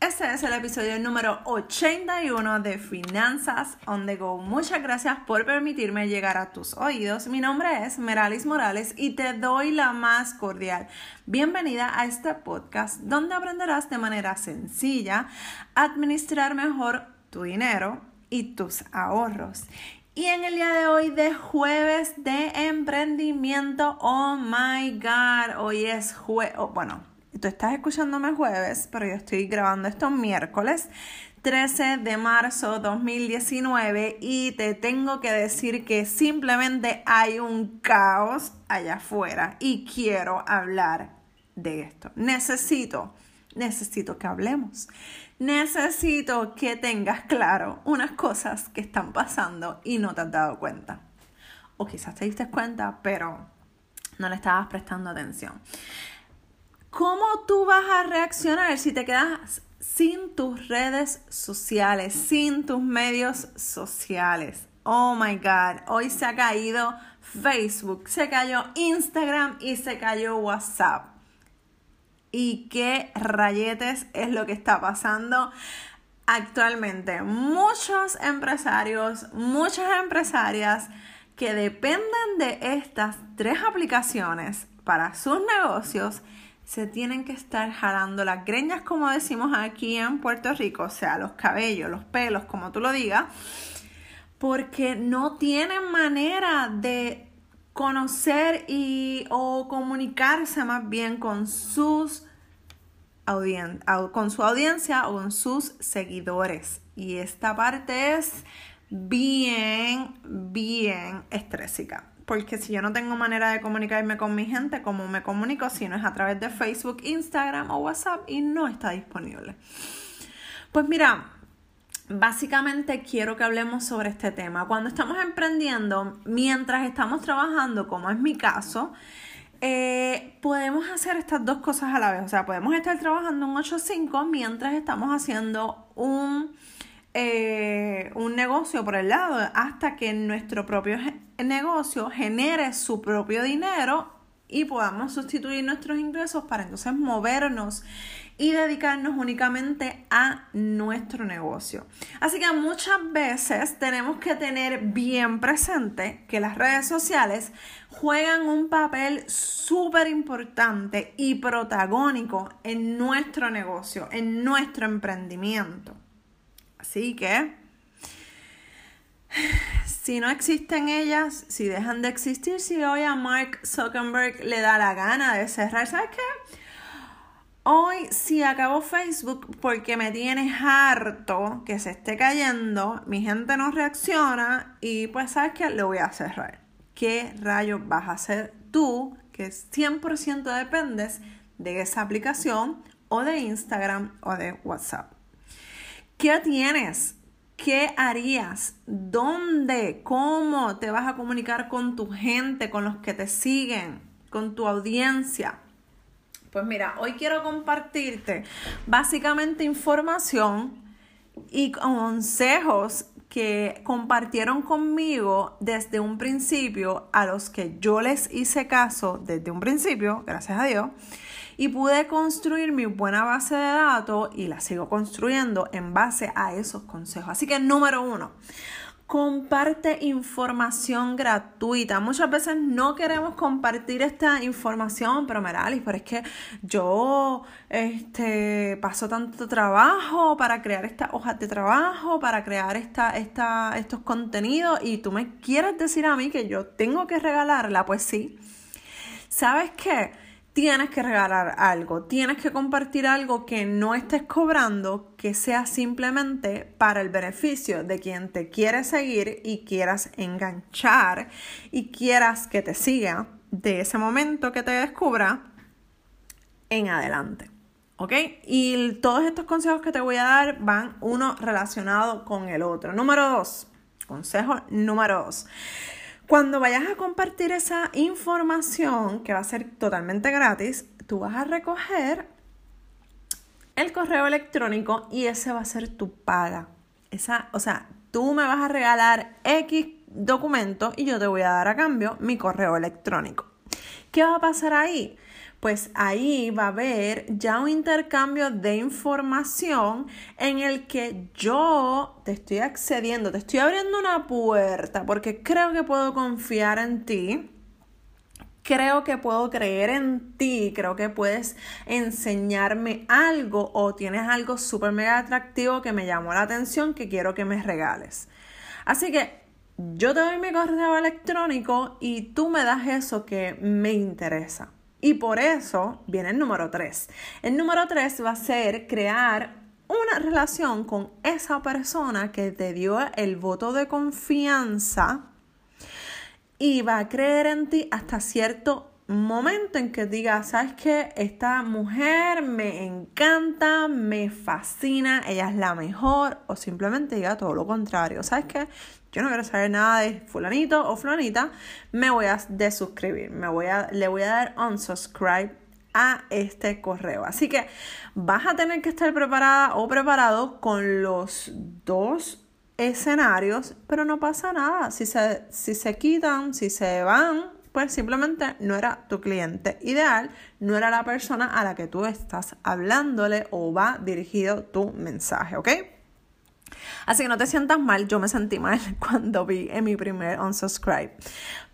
Este es el episodio número 81 de Finanzas on the Go. Muchas gracias por permitirme llegar a tus oídos. Mi nombre es Meralis Morales y te doy la más cordial bienvenida a este podcast donde aprenderás de manera sencilla a administrar mejor tu dinero y tus ahorros. Y en el día de hoy de jueves de emprendimiento, oh my god, hoy es jueves, oh, bueno, tú estás escuchándome jueves, pero yo estoy grabando esto miércoles 13 de marzo 2019 y te tengo que decir que simplemente hay un caos allá afuera y quiero hablar de esto. Necesito, necesito que hablemos. Necesito que tengas claro unas cosas que están pasando y no te has dado cuenta. O quizás te diste cuenta, pero no le estabas prestando atención. ¿Cómo tú vas a reaccionar si te quedas sin tus redes sociales, sin tus medios sociales? Oh my God, hoy se ha caído Facebook, se cayó Instagram y se cayó WhatsApp. ¿Y qué rayetes es lo que está pasando? Actualmente muchos empresarios, muchas empresarias que dependen de estas tres aplicaciones para sus negocios se tienen que estar jalando las greñas, como decimos aquí en Puerto Rico, o sea, los cabellos, los pelos, como tú lo digas, porque no tienen manera de conocer y o comunicarse más bien con sus con su audiencia o con sus seguidores. Y esta parte es bien, bien estrésica porque si yo no tengo manera de comunicarme con mi gente, ¿cómo me comunico si no es a través de Facebook, Instagram o WhatsApp y no está disponible? Pues mira, básicamente quiero que hablemos sobre este tema. Cuando estamos emprendiendo, mientras estamos trabajando, como es mi caso, eh, podemos hacer estas dos cosas a la vez. O sea, podemos estar trabajando un 8-5 mientras estamos haciendo un eh, un negocio por el lado hasta que nuestro propio negocio genere su propio dinero y podamos sustituir nuestros ingresos para entonces movernos y dedicarnos únicamente a nuestro negocio. Así que muchas veces tenemos que tener bien presente que las redes sociales juegan un papel súper importante y protagónico en nuestro negocio, en nuestro emprendimiento. Así que, si no existen ellas, si dejan de existir, si hoy a Mark Zuckerberg le da la gana de cerrar, ¿sabes qué? Hoy si acabo Facebook porque me tiene harto que se esté cayendo, mi gente no reacciona y pues sabes qué, lo voy a cerrar. ¿Qué rayos vas a hacer tú que 100% dependes de esa aplicación o de Instagram o de WhatsApp? ¿Qué tienes? ¿Qué harías? ¿Dónde? ¿Cómo te vas a comunicar con tu gente, con los que te siguen, con tu audiencia? Pues mira, hoy quiero compartirte básicamente información y consejos que compartieron conmigo desde un principio, a los que yo les hice caso desde un principio, gracias a Dios, y pude construir mi buena base de datos y la sigo construyendo en base a esos consejos. Así que número uno, comparte información gratuita. Muchas veces no queremos compartir esta información, pero Meralis, pero es que yo este, paso tanto trabajo para crear estas hojas de trabajo, para crear esta, esta, estos contenidos y tú me quieres decir a mí que yo tengo que regalarla, pues sí. ¿Sabes qué? Tienes que regalar algo, tienes que compartir algo que no estés cobrando, que sea simplemente para el beneficio de quien te quiere seguir y quieras enganchar y quieras que te siga de ese momento que te descubra en adelante. ¿Ok? Y todos estos consejos que te voy a dar van uno relacionado con el otro. Número dos. Consejo número dos. Cuando vayas a compartir esa información, que va a ser totalmente gratis, tú vas a recoger el correo electrónico y ese va a ser tu paga. Esa, o sea, tú me vas a regalar X documento y yo te voy a dar a cambio mi correo electrónico. ¿Qué va a pasar ahí? pues ahí va a haber ya un intercambio de información en el que yo te estoy accediendo, te estoy abriendo una puerta porque creo que puedo confiar en ti creo que puedo creer en ti, creo que puedes enseñarme algo o tienes algo súper mega atractivo que me llamó la atención que quiero que me regales. Así que yo te doy mi correo electrónico y tú me das eso que me interesa. Y por eso viene el número 3. El número 3 va a ser crear una relación con esa persona que te dio el voto de confianza y va a creer en ti hasta cierto momento en que diga, sabes que esta mujer me encanta, me fascina, ella es la mejor, o simplemente diga todo lo contrario, sabes que yo no quiero saber nada de fulanito o fulanita, me voy a desuscribir, me voy a, le voy a dar unsubscribe a este correo. Así que vas a tener que estar preparada o preparado con los dos escenarios, pero no pasa nada. Si se, si se quitan, si se van, pues simplemente no era tu cliente ideal, no era la persona a la que tú estás hablándole o va dirigido tu mensaje, ¿ok? Así que no te sientas mal, yo me sentí mal cuando vi en mi primer unsubscribe.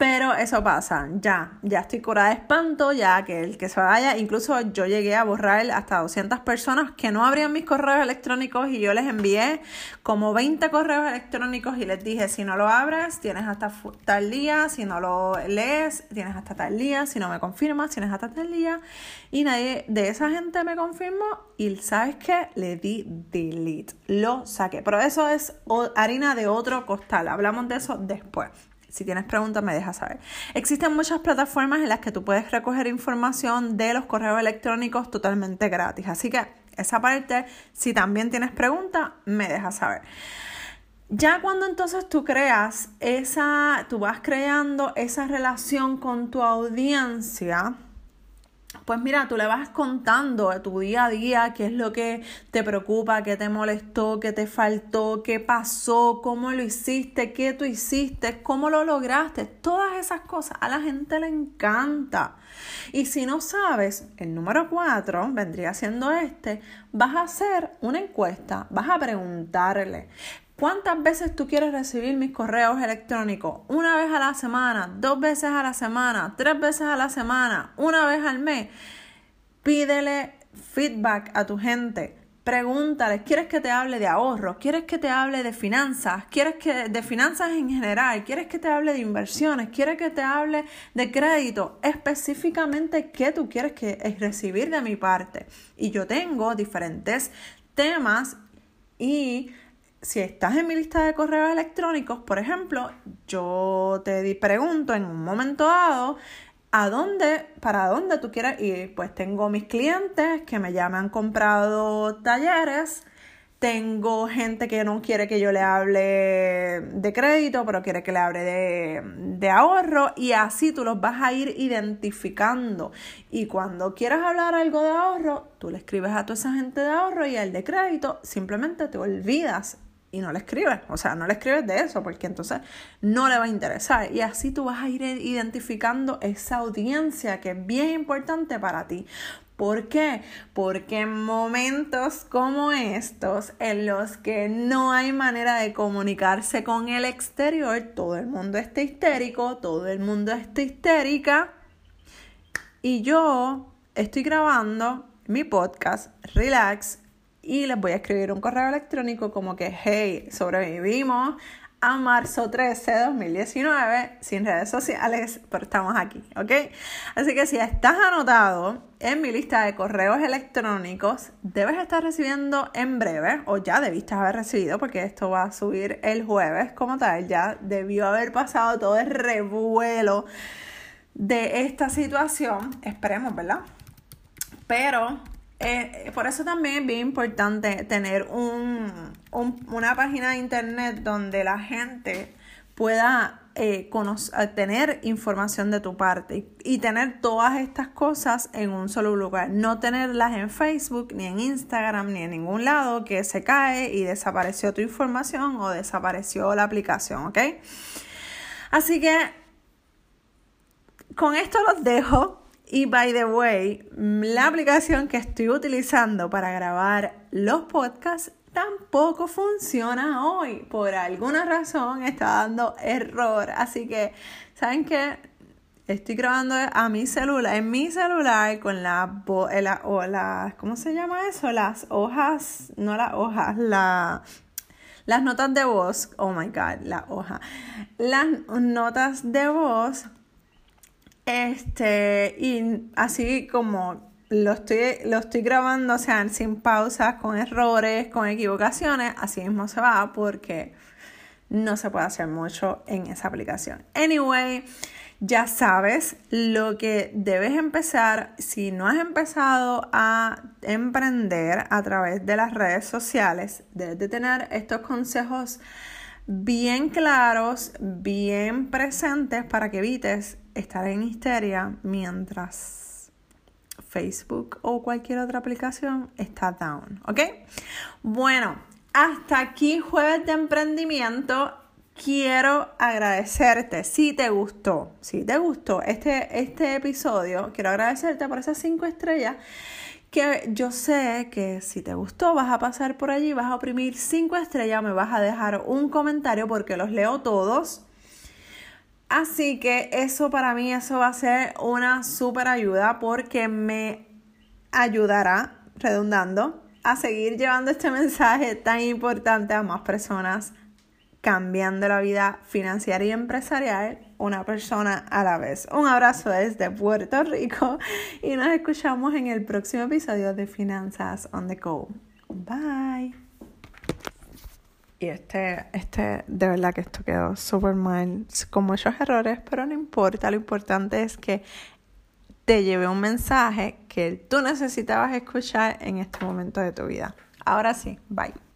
Pero eso pasa, ya, ya estoy curada de espanto, ya que el que se vaya, incluso yo llegué a borrar hasta 200 personas que no abrían mis correos electrónicos y yo les envié como 20 correos electrónicos y les dije, si no lo abres, tienes hasta tal día, si no lo lees, tienes hasta tal día, si no me confirmas, tienes hasta tal día. Y nadie de esa gente me confirmó y sabes qué, le di delete, lo saqué. Pero eso es harina de otro costal, hablamos de eso después. Si tienes preguntas, me dejas saber. Existen muchas plataformas en las que tú puedes recoger información de los correos electrónicos totalmente gratis. Así que esa parte, si también tienes preguntas, me dejas saber. Ya cuando entonces tú creas esa, tú vas creando esa relación con tu audiencia, pues mira, tú le vas contando a tu día a día qué es lo que te preocupa, qué te molestó, qué te faltó, qué pasó, cómo lo hiciste, qué tú hiciste, cómo lo lograste. Todas esas cosas a la gente le encanta. Y si no sabes, el número cuatro vendría siendo este, vas a hacer una encuesta, vas a preguntarle, ¿Cuántas veces tú quieres recibir mis correos electrónicos? ¿Una vez a la semana? ¿Dos veces a la semana? ¿Tres veces a la semana? ¿Una vez al mes? Pídele feedback a tu gente. Pregúntales, ¿quieres que te hable de ahorro? ¿Quieres que te hable de finanzas? ¿Quieres que de finanzas en general? ¿Quieres que te hable de inversiones? ¿Quieres que te hable de crédito? Específicamente, ¿qué tú quieres que recibir de mi parte? Y yo tengo diferentes temas y si estás en mi lista de correos electrónicos, por ejemplo, yo te pregunto en un momento dado a dónde, para dónde tú quieres ir. Pues tengo mis clientes que me llaman han comprado talleres. Tengo gente que no quiere que yo le hable de crédito, pero quiere que le hable de, de, ahorro. Y así tú los vas a ir identificando. Y cuando quieras hablar algo de ahorro, tú le escribes a toda esa gente de ahorro y al de crédito simplemente te olvidas y no le escribes, o sea, no le escribes de eso porque entonces no le va a interesar y así tú vas a ir identificando esa audiencia que es bien importante para ti. ¿Por qué? Porque en momentos como estos, en los que no hay manera de comunicarse con el exterior, todo el mundo está histérico, todo el mundo está histérica, y yo estoy grabando mi podcast, Relax, y les voy a escribir un correo electrónico como que, hey, sobrevivimos a marzo 13 de 2019 sin redes sociales, pero estamos aquí, ¿ok? Así que si estás anotado en mi lista de correos electrónicos, debes estar recibiendo en breve, o ya debiste haber recibido, porque esto va a subir el jueves como tal, ya debió haber pasado todo el revuelo de esta situación, esperemos, ¿verdad? Pero eh, por eso también es bien importante tener un, una página de internet donde la gente pueda eh, tener información de tu parte y, tener todas estas cosas en un solo lugar. No tenerlas en Facebook, ni en Instagram, ni en ningún lado que se cae y desapareció tu información o desapareció la aplicación, ¿ok? Así que con esto los dejo Y by the way, la aplicación que estoy utilizando para grabar los podcasts tampoco funciona hoy. Por alguna razón está dando error. Así que, ¿saben qué? Estoy grabando a mi celular, en mi celular con la, o la, ¿cómo se llama eso? Las hojas, no las hojas, la, las notas de voz, oh my god, la hoja. Las notas de voz, este, y así como lo estoy, lo estoy grabando, o sea, sin pausas, con errores, con equivocaciones, así mismo se va porque no se puede hacer mucho en esa aplicación. Anyway, ya sabes lo que debes empezar. Si no has empezado a emprender a través de las redes sociales, debes de tener estos consejos bien claros, bien presentes para que evites estar en histeria mientras Facebook o cualquier otra aplicación está down, ¿ok? Bueno, hasta aquí jueves de emprendimiento quiero agradecerte si te gustó, si te gustó este, este episodio, quiero agradecerte por esas cinco estrellas que yo sé que si te gustó vas a pasar por allí, vas a oprimir cinco estrellas, me vas a dejar un comentario porque los leo todos. Así que eso para mí, eso va a ser una súper ayuda porque me ayudará, redundando, a seguir llevando este mensaje tan importante a más personas cambiando la vida financiera y empresarial una persona a la vez. Un abrazo desde Puerto Rico y nos escuchamos en el próximo episodio de Finanzas on the Go. Bye. Y este, este, de verdad que esto quedó súper mal, con muchos errores, pero no importa, lo importante es que te lleve un mensaje que tú necesitabas escuchar en este momento de tu vida. Ahora sí, bye.